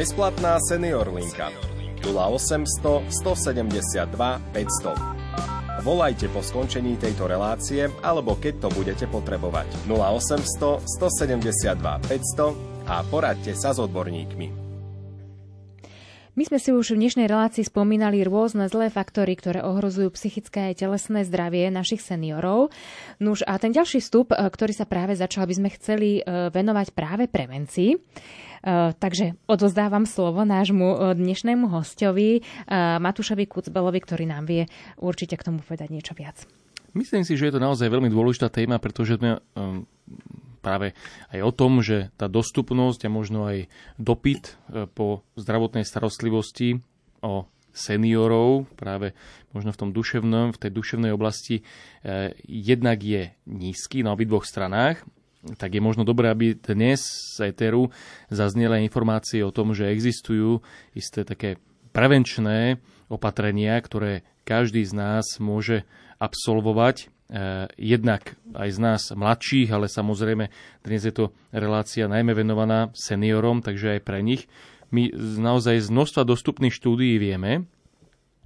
Bezplatná senior linka 0800 172 500. Volajte po skončení tejto relácie alebo keď to budete potrebovať 0800 172 500 a poradte sa s odborníkmi. My sme si už v dnešnej relácii spomínali rôzne zlé faktory, ktoré ohrozujú psychické a telesné zdravie našich seniorov. Nuž a ten ďalší vstup, e, ktorý sa práve začal, by sme chceli e, venovať práve prevencii. E, takže odozdávam slovo nášmu dnešnému hostovi, Matúšovi Kucbelovi, ktorý nám vie určite k tomu povedať niečo viac. Myslím si, že je to naozaj veľmi dôležitá téma, pretože sme práve aj o tom, že tá dostupnosť a možno aj dopyt po zdravotnej starostlivosti o seniorov, práve možno v tom duševnom, v tej duševnej oblasti, eh, jednak je nízky na obidvoch stranách, tak je možno dobré, aby dnes z Eteru zaznela informácie o tom, že existujú isté také prevenčné opatrenia, ktoré každý z nás môže absolvovať Eh, jednak aj z nás mladších, ale samozrejme dnes je to relácia najmä venovaná seniorom, takže aj pre nich. My naozaj z množstva dostupných štúdií vieme,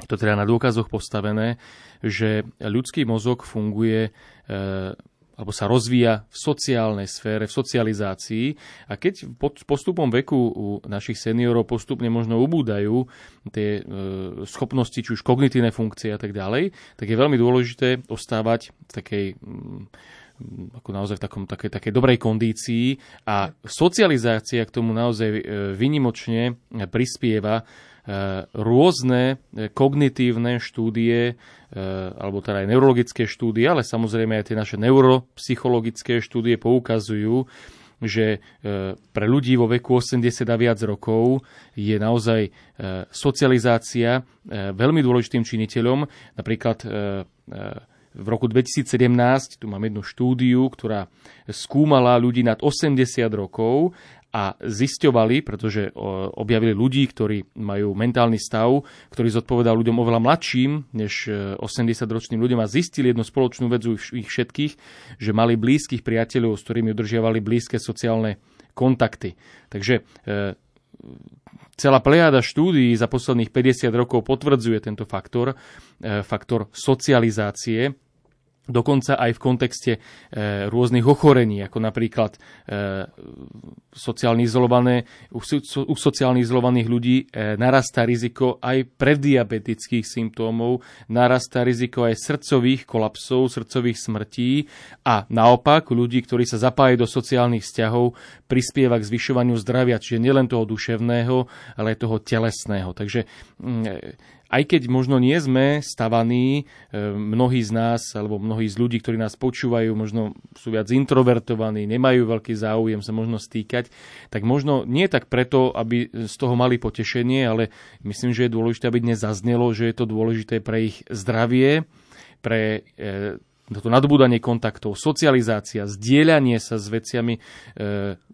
to teda na dôkazoch postavené, že ľudský mozog funguje eh, alebo sa rozvíja v sociálnej sfére, v socializácii. A keď pod postupom veku u našich seniorov postupne možno ubúdajú tie e, schopnosti, či už kognitívne funkcie a tak ďalej, tak je veľmi dôležité ostávať v takej mm, ako naozaj v takom, takej, takej dobrej kondícii. A socializácia k tomu naozaj e, vynimočne prispieva rôzne e, kognitívne štúdie, e, alebo teda aj neurologické štúdie, ale samozrejme aj tie naše neuropsychologické štúdie poukazujú, že pre ľudí vo veku 80 a viac rokov je naozaj socializácia veľmi dôležitým činiteľom. Napríklad v roku 2017 tu mám jednu štúdiu, ktorá skúmala ľudí nad 80 rokov a zisťovali, pretože objavili ľudí, ktorí majú mentálny stav, ktorý zodpovedal ľuďom oveľa mladším než 80-ročným e, ľuďom a zistili jednu spoločnú vec u ich všetkých, že mali blízkych priateľov, s ktorými udržiavali blízke sociálne kontakty. Takže e, celá plejada štúdií za posledných 50 rokov potvrdzuje tento faktor, e, faktor socializácie dokonca aj v kontexte e, rôznych ochorení, ako napríklad e, sociálne izolované, u, u sociálne izolovaných ľudí e, narastá riziko aj preddiabetických symptómov, narastá riziko aj srdcových kolapsov, srdcových smrtí a naopak ľudí, ktorí sa zapájajú do sociálnych vzťahov, prispieva k zvyšovaniu zdravia, čiže nielen toho duševného, ale aj toho telesného. Takže mm, aj keď možno nie sme stavaní, e, mnohí z nás, alebo mnohí z ľudí, ktorí nás počúvajú, možno sú viac introvertovaní, nemajú veľký záujem sa možno stýkať, tak možno nie tak preto, aby z toho mali potešenie, ale myslím, že je dôležité, aby dnes zaznelo, že je to dôležité pre ich zdravie, pre e, toto nadobúdanie kontaktov, socializácia, zdieľanie sa s veciami, e,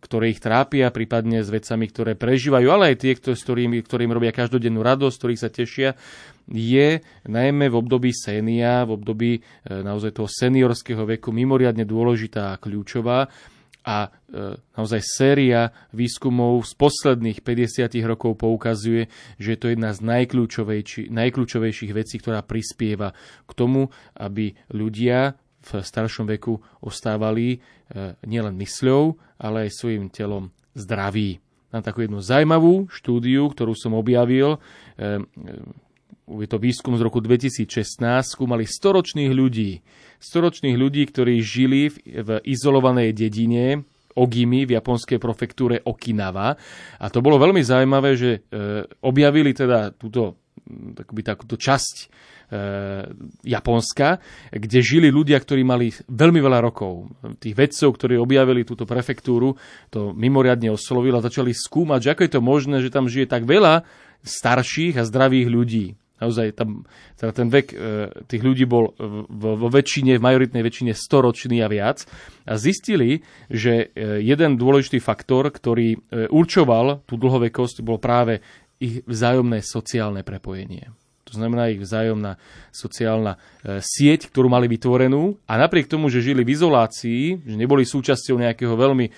ktoré ich trápia, prípadne s vecami, ktoré prežívajú, ale aj tie, s ktorými, ktorým robia každodennú radosť, ktorých sa tešia, je najmä v období sénia, v období e, naozaj toho seniorského veku mimoriadne dôležitá a kľúčová a e, naozaj séria výskumov z posledných 50 rokov poukazuje, že je to jedna z najkľúčovejších vecí, ktorá prispieva k tomu, aby ľudia v staršom veku ostávali e, nielen mysľou, ale aj svojim telom zdraví. Mám takú jednu zaujímavú štúdiu, ktorú som objavil. E, je to výskum z roku 2016, skúmali storočných ľudí, storočných ľudí, ktorí žili v, v izolovanej dedine Ogimi v japonskej prefektúre Okinawa. A to bolo veľmi zaujímavé, že e, objavili teda túto takoby takúto časť e, Japonska, kde žili ľudia, ktorí mali veľmi veľa rokov. Tých vedcov, ktorí objavili túto prefektúru, to mimoriadne oslovilo a začali skúmať, že ako je to možné, že tam žije tak veľa starších a zdravých ľudí. Naozaj tam, teda ten vek e, tých ľudí bol vo, väčšine, v majoritnej väčšine storočný a viac. A zistili, že e, jeden dôležitý faktor, ktorý e, určoval tú dlhovekosť, bol práve ich vzájomné sociálne prepojenie. To znamená ich vzájomná sociálna e, sieť, ktorú mali vytvorenú a napriek tomu, že žili v izolácii, že neboli súčasťou nejakého veľmi e,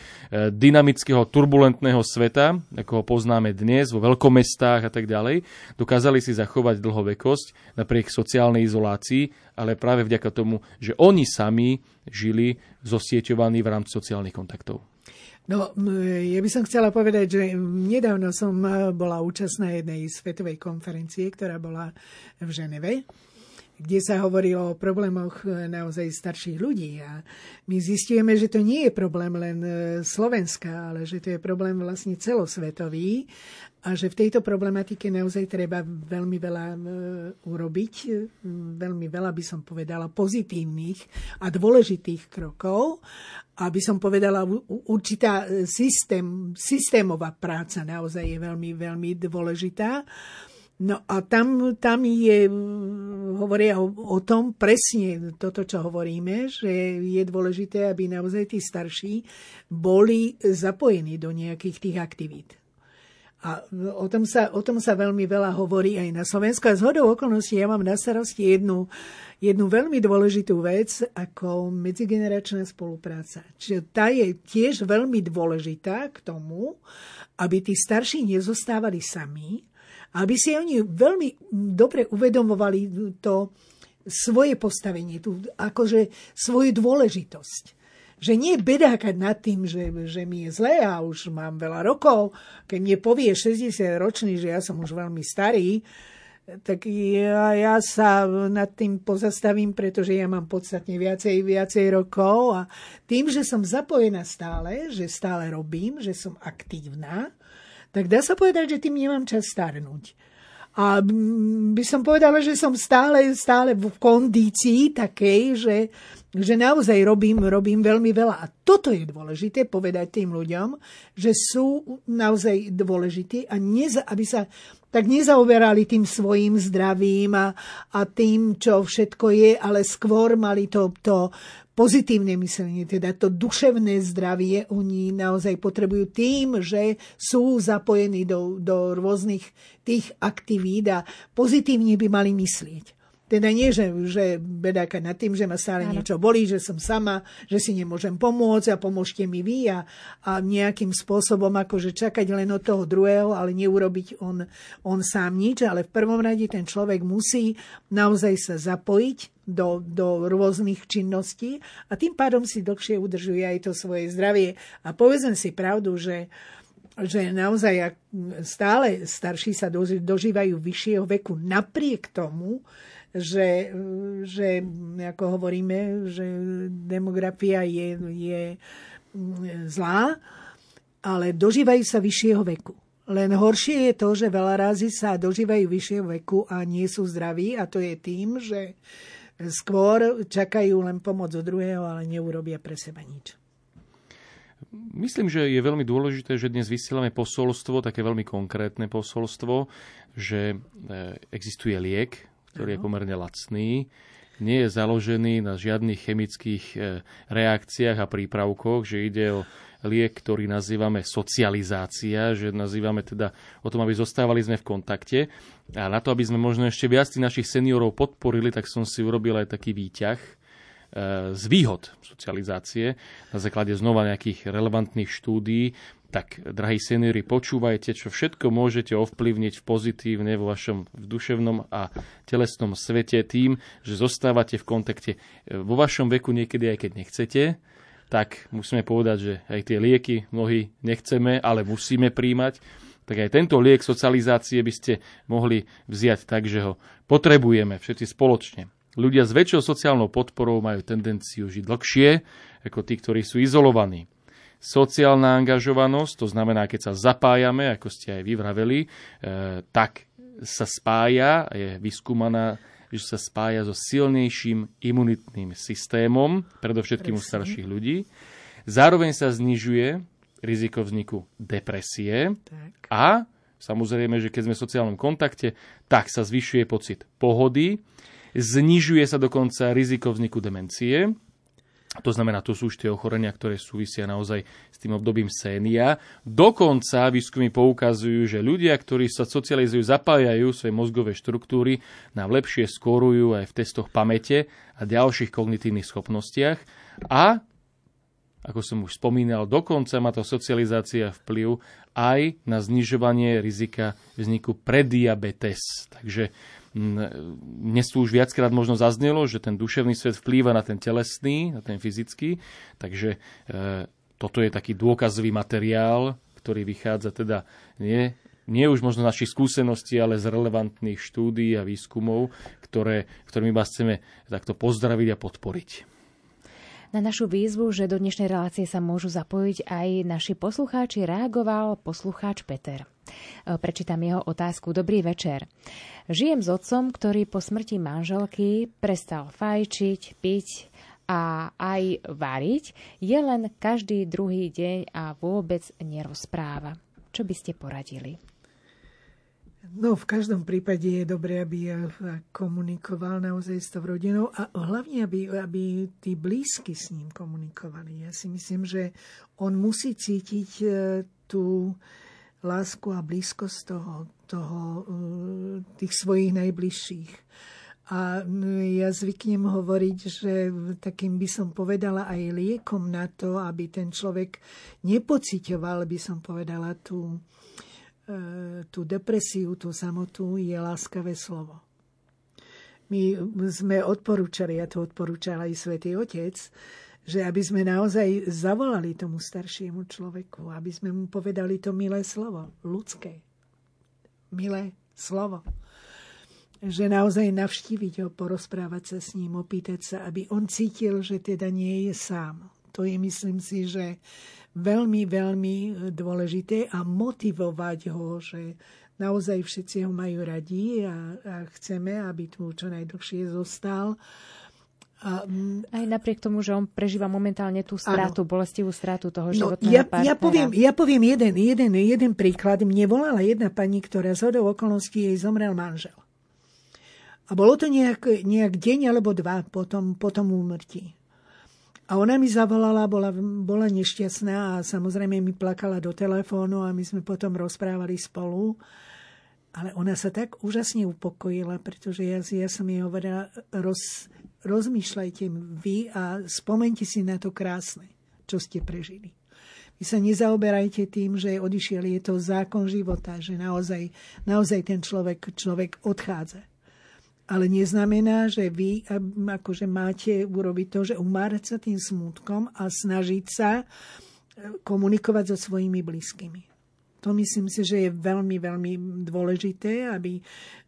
dynamického, turbulentného sveta, ako ho poznáme dnes vo veľkomestách a tak ďalej, dokázali si zachovať dlhovekosť napriek sociálnej izolácii, ale práve vďaka tomu, že oni sami žili zosieťovaní v rámci sociálnych kontaktov. No, ja by som chcela povedať, že nedávno som e, bola účastná jednej svetovej konferencie, ktorá bola v Ženeve, kde sa hovorilo o problémoch e, naozaj starších ľudí. A my zistujeme, že to nie je problém len e, Slovenska, ale že to je problém vlastne celosvetový a že v tejto problematike naozaj treba veľmi veľa urobiť. Veľmi veľa by som povedala pozitívnych a dôležitých krokov aby som povedala, určitá e, systém, systémová práca naozaj je veľmi, veľmi dôležitá. No a tam, tam je, hovoria o, o tom presne toto, čo hovoríme, že je dôležité, aby naozaj tí starší boli zapojení do nejakých tých aktivít. A o tom, sa, o tom sa veľmi veľa hovorí aj na Slovensku. A z hodou okolností ja mám na starosti jednu, jednu veľmi dôležitú vec ako medzigeneračná spolupráca. Čiže tá je tiež veľmi dôležitá k tomu, aby tí starší nezostávali sami, aby si oni veľmi dobre uvedomovali to svoje postavenie, tú, akože svoju dôležitosť že nie bedákať nad tým, že, že mi je zlé a už mám veľa rokov. Keď mne povie 60 ročný, že ja som už veľmi starý, tak ja, ja sa nad tým pozastavím, pretože ja mám podstatne viacej, viacej rokov a tým, že som zapojená stále, že stále robím, že som aktívna, tak dá sa povedať, že tým nemám čas starnúť. A by som povedala, že som stále, stále v kondícii takej, že, že naozaj robím, robím veľmi veľa. A toto je dôležité povedať tým ľuďom, že sú naozaj dôležití a neza, aby sa tak nezaoberali tým svojim zdravím a, a tým, čo všetko je, ale skôr mali to, to pozitívne myslenie, teda to duševné zdravie oni naozaj potrebujú tým, že sú zapojení do, do rôznych tých aktivít a pozitívne by mali myslieť. Teda nie, že, že bedáka nad tým, že ma stále ano. niečo bolí, že som sama, že si nemôžem pomôcť a pomôžte mi vy a, a nejakým spôsobom akože čakať len od toho druhého, ale neurobiť on, on sám nič. Ale v prvom rade ten človek musí naozaj sa zapojiť do, do rôznych činností a tým pádom si dlhšie udržuje aj to svoje zdravie. A povedzme si pravdu, že že naozaj stále starší sa dožívajú vyššieho veku napriek tomu, že, že ako hovoríme, že demografia je, je zlá, ale dožívajú sa vyššieho veku. Len horšie je to, že veľa razy sa dožívajú vyššieho veku a nie sú zdraví a to je tým, že skôr čakajú len pomoc od druhého, ale neurobia pre seba nič. Myslím, že je veľmi dôležité, že dnes vysielame posolstvo, také veľmi konkrétne posolstvo, že e, existuje liek ktorý je pomerne lacný, nie je založený na žiadnych chemických e, reakciách a prípravkoch, že ide o liek, ktorý nazývame socializácia, že nazývame teda o tom, aby zostávali sme v kontakte. A na to, aby sme možno ešte viac tých našich seniorov podporili, tak som si urobil aj taký výťah e, z výhod socializácie. Na základe znova nejakých relevantných štúdií. Tak, drahí seniori, počúvajte, čo všetko môžete ovplyvniť v pozitívne vo vašom v duševnom a telesnom svete tým, že zostávate v kontakte vo vašom veku niekedy aj keď nechcete, tak musíme povedať, že aj tie lieky mnohí nechceme, ale musíme príjmať. Tak aj tento liek socializácie by ste mohli vziať tak, že ho potrebujeme všetci spoločne. Ľudia s väčšou sociálnou podporou majú tendenciu žiť dlhšie ako tí, ktorí sú izolovaní. Sociálna angažovanosť, to znamená, keď sa zapájame, ako ste aj vyvraveli, e, tak sa spája, je vyskúmaná, že sa spája so silnejším imunitným systémom, predovšetkým u starších ľudí. Zároveň sa znižuje riziko vzniku depresie tak. a samozrejme, že keď sme v sociálnom kontakte, tak sa zvyšuje pocit pohody, znižuje sa dokonca riziko vzniku demencie To znamená, to sú už tie ochorenia, ktoré súvisia naozaj s tým obdobím sénia. Dokonca výskumy poukazujú, že ľudia, ktorí sa socializujú, zapájajú svoje mozgové štruktúry, nám lepšie skórujú aj v testoch pamäte a ďalších kognitívnych schopnostiach. A, ako som už spomínal, dokonca má to socializácia vplyv aj na znižovanie rizika vzniku prediabetes. Takže dnes tu už viackrát možno zaznelo, že ten duševný svet vplýva na ten telesný, na ten fyzický, takže e, toto je taký dôkazový materiál, ktorý vychádza teda nie, nie už možno z našich skúseností, ale z relevantných štúdií a výskumov, ktoré, ktorými vás chceme takto pozdraviť a podporiť. Na našu výzvu, že do dnešnej relácie sa môžu zapojiť aj naši poslucháči, reagoval poslucháč Peter. E, prečítam jeho otázku. Dobrý večer. Žijem s otcom, ktorý po smrti manželky prestal fajčiť, piť a aj variť. Je len každý druhý deň a vôbec nerozpráva. Čo by ste poradili? No, v každom prípade je dobré, aby komunikoval naozaj s tou rodinou a hlavne, aby, aby tí blízky s ním komunikovali. Ja si myslím, že on musí cítiť e, tú, lásku a blízkosť toho, toho, eh, tých svojich najbližších. A ja zvyknem hovoriť, že takým by som povedala aj liekom na to, aby ten človek nepocitoval, by som povedala, tú, eh, tú depresiu, tú samotu, je láskavé slovo. My sme odporúčali, ja to odporúčala aj Svetý Otec, že aby sme naozaj zavolali tomu staršiemu človeku, aby sme mu povedali to milé slovo, ľudské, milé slovo. Že naozaj navštíviť ho, porozprávať sa s ním, opýtať sa, aby on cítil, že teda nie je sám. To je, myslím si, že veľmi, veľmi dôležité a motivovať ho, že naozaj všetci ho majú radi a, a chceme, aby tu čo najdlhšie zostal a, mm, Aj napriek tomu, že on prežíva momentálne tú stratu, áno. bolestivú stratu toho no, životného ja, partnera. Ja poviem, ja poviem jeden, jeden, jeden príklad. Mne volala jedna pani, ktorá z hodou okolností jej zomrel manžel. A bolo to nejak, nejak deň alebo dva po tom, po tom úmrtí. A ona mi zavolala, bola, bola nešťastná a samozrejme mi plakala do telefónu a my sme potom rozprávali spolu. Ale ona sa tak úžasne upokojila, pretože ja, ja som jej hovorila, roz, rozmýšľajte vy a spomente si na to krásne, čo ste prežili. Vy sa nezaoberajte tým, že odišiel, je to zákon života, že naozaj, naozaj ten človek, človek odchádza. Ale neznamená, že vy akože máte urobiť to, že umárať sa tým smutkom a snažiť sa komunikovať so svojimi blízkymi. To myslím si, že je veľmi, veľmi dôležité, aby,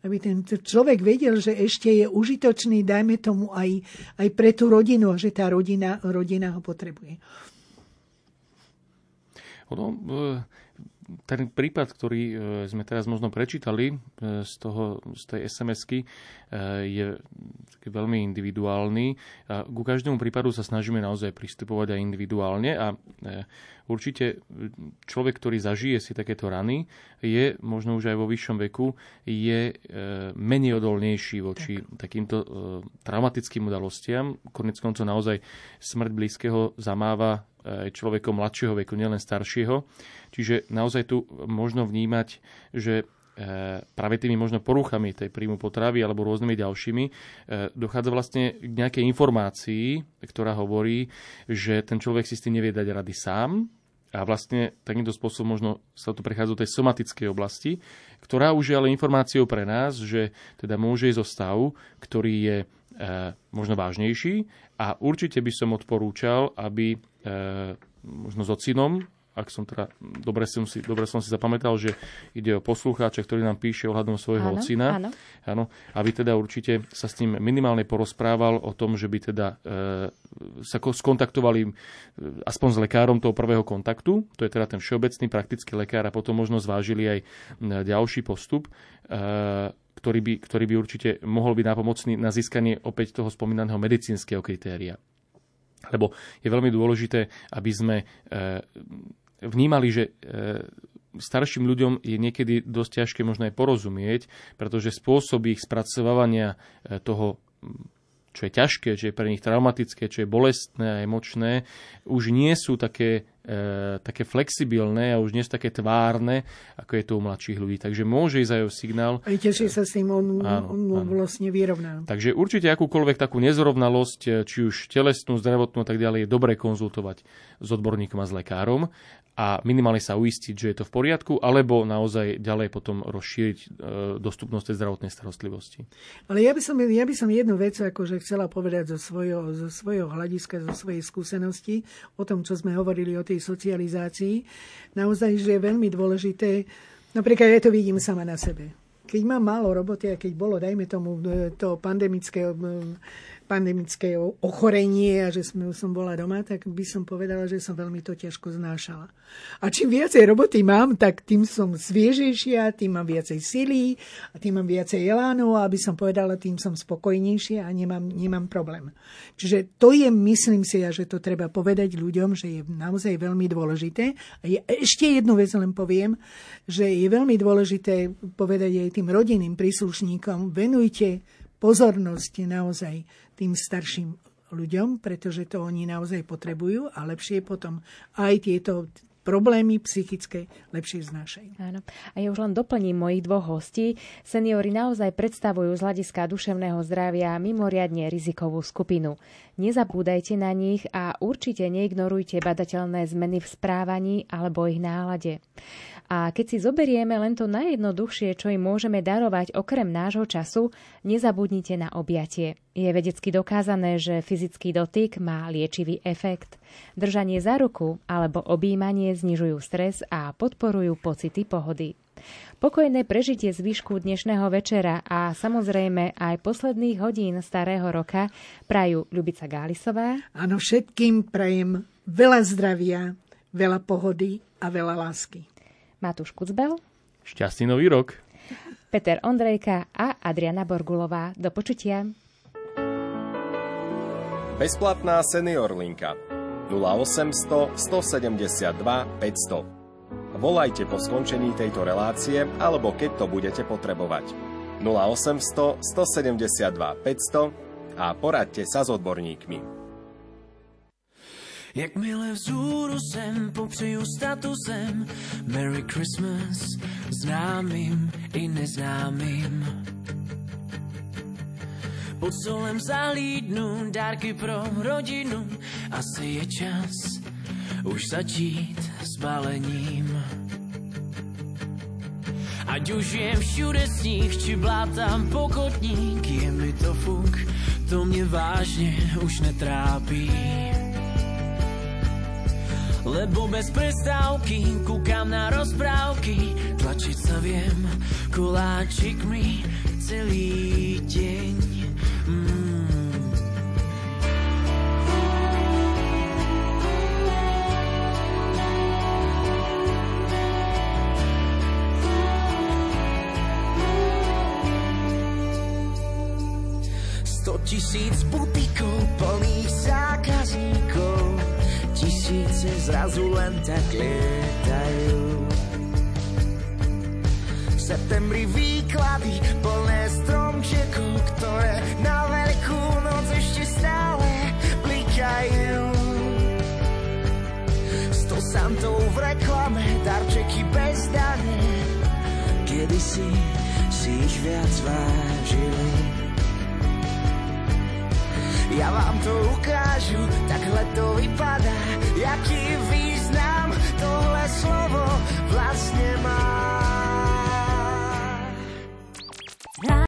aby ten človek vedel, že ešte je užitočný, dajme tomu aj, aj pre tú rodinu, že tá rodina, rodina ho potrebuje. Ono, e, ten prípad, ktorý e, sme teraz možno prečítali e, z, toho, z tej SMS-ky, je veľmi individuálny. Ku každému prípadu sa snažíme naozaj pristupovať aj individuálne a určite človek, ktorý zažije si takéto rany, je možno už aj vo vyššom veku, je e, menej odolnejší voči tak. takýmto e, traumatickým udalostiam. Konec koncov naozaj smrť blízkeho zamáva aj človekom mladšieho veku, nielen staršieho. Čiže naozaj tu možno vnímať, že e, práve tými možno poruchami tej príjmu potravy alebo rôznymi ďalšími dochádza vlastne k nejakej informácii, ktorá hovorí, že ten človek si s tým nevie dať rady sám, a vlastne takýmto spôsobom možno sa tu prechádza do tej somatickej oblasti, ktorá už je ale informáciou pre nás, že teda môže ísť o stav, ktorý je e, možno vážnejší a určite by som odporúčal, aby e, možno s ocinom ak som teda, dobre som si, dobre som si zapamätal, že ide o poslucháča, ktorý nám píše ohľadom svojho áno, ocina. Áno. áno. Aby teda určite sa s ním minimálne porozprával o tom, že by teda e, sa skontaktovali e, aspoň s lekárom toho prvého kontaktu, to je teda ten všeobecný praktický lekár a potom možno zvážili aj ďalší postup. E, ktorý by, ktorý by určite mohol byť nápomocný na získanie opäť toho spomínaného medicínskeho kritéria. Lebo je veľmi dôležité, aby sme e, vnímali, že e, starším ľuďom je niekedy dosť ťažké možno aj porozumieť, pretože spôsob ich spracovávania e, toho čo je ťažké, čo je pre nich traumatické, čo je bolestné a emočné, už nie sú také, také flexibilné a už nie také tvárne, ako je to u mladších ľudí. Takže môže ísť aj o signál. Aj teší sa s tým, on, áno, on áno. vlastne vyrovná. Takže určite akúkoľvek takú nezrovnalosť, e, či už telesnú, zdravotnú a tak ďalej, je dobré konzultovať s odborníkom a s lekárom a minimálne sa uistiť, že je to v poriadku, alebo naozaj ďalej potom rozšíriť e, dostupnosť tej zdravotnej starostlivosti. Ale ja by som, ja by som jednu vec akože chcela povedať zo svojho, zo svojho hľadiska, zo svojej skúsenosti, o tom, čo sme hovorili o tej socializácii. Naozaj, že je veľmi dôležité, napríklad ja to vidím sama na sebe. Keď mám málo roboty a keď bolo, dajme tomu, e, to pandemické pandemické ochorenie a že som, bola doma, tak by som povedala, že som veľmi to ťažko znášala. A čím viacej roboty mám, tak tým som sviežejšia, tým mám viacej sily a tým mám viacej elánu a aby som povedala, tým som spokojnejšia a nemám, nemám problém. Čiže to je, myslím si, že to treba povedať ľuďom, že je naozaj veľmi dôležité. A ja ešte jednu vec len poviem, že je veľmi dôležité povedať aj tým rodinným príslušníkom, venujte pozornosť naozaj tým starším ľuďom, pretože to oni naozaj potrebujú a lepšie potom aj tieto problémy psychické lepšie znášajú. Áno. A ja už len doplním mojich dvoch hostí. Seniori naozaj predstavujú z hľadiska duševného zdravia mimoriadne rizikovú skupinu. Nezabúdajte na nich a určite neignorujte badateľné zmeny v správaní alebo ich nálade. A keď si zoberieme len to najjednoduchšie, čo im môžeme darovať okrem nášho času, nezabudnite na objatie. Je vedecky dokázané, že fyzický dotyk má liečivý efekt. Držanie za ruku alebo objímanie znižujú stres a podporujú pocity pohody. Pokojné prežitie zvyšku dnešného večera a samozrejme aj posledných hodín starého roka prajú Ľubica Gálisová. Áno, všetkým prajem veľa zdravia, veľa pohody a veľa lásky. Matúš Kucbel. Šťastný nový rok. Peter Ondrejka a Adriana Borgulová. Do počutia. Bezplatná senior linka 0800 172 500. Volajte po skončení tejto relácie alebo keď to budete potrebovať. 0800 172 500 a poradte sa s odborníkmi. Jakmile vzůru sem, popřeju statusem Merry Christmas známým i neznámým. Pod solem zahlídnu dárky pro rodinu, asi je čas už začít s balením. Ať už je všude sníh, či blátám pokotník, je mi to fuk, to mě vážně už netrápí lebo bez prestávky kúkam na rozprávky, tlačiť sa viem koláčikmi celý deň. Mm. Tisíc butikov plných zákazníkov tisíce zrazu len tak lietajú. V septembri výklady plné stromčekov, ktoré na veľkú noc ešte stále blikajú. Sto santov v reklame, darčeky bez dane, kedy si si ich viac vážili. Ja vám to ukážu, takhle to vypadá, jaký význam tohle slovo vlastne má.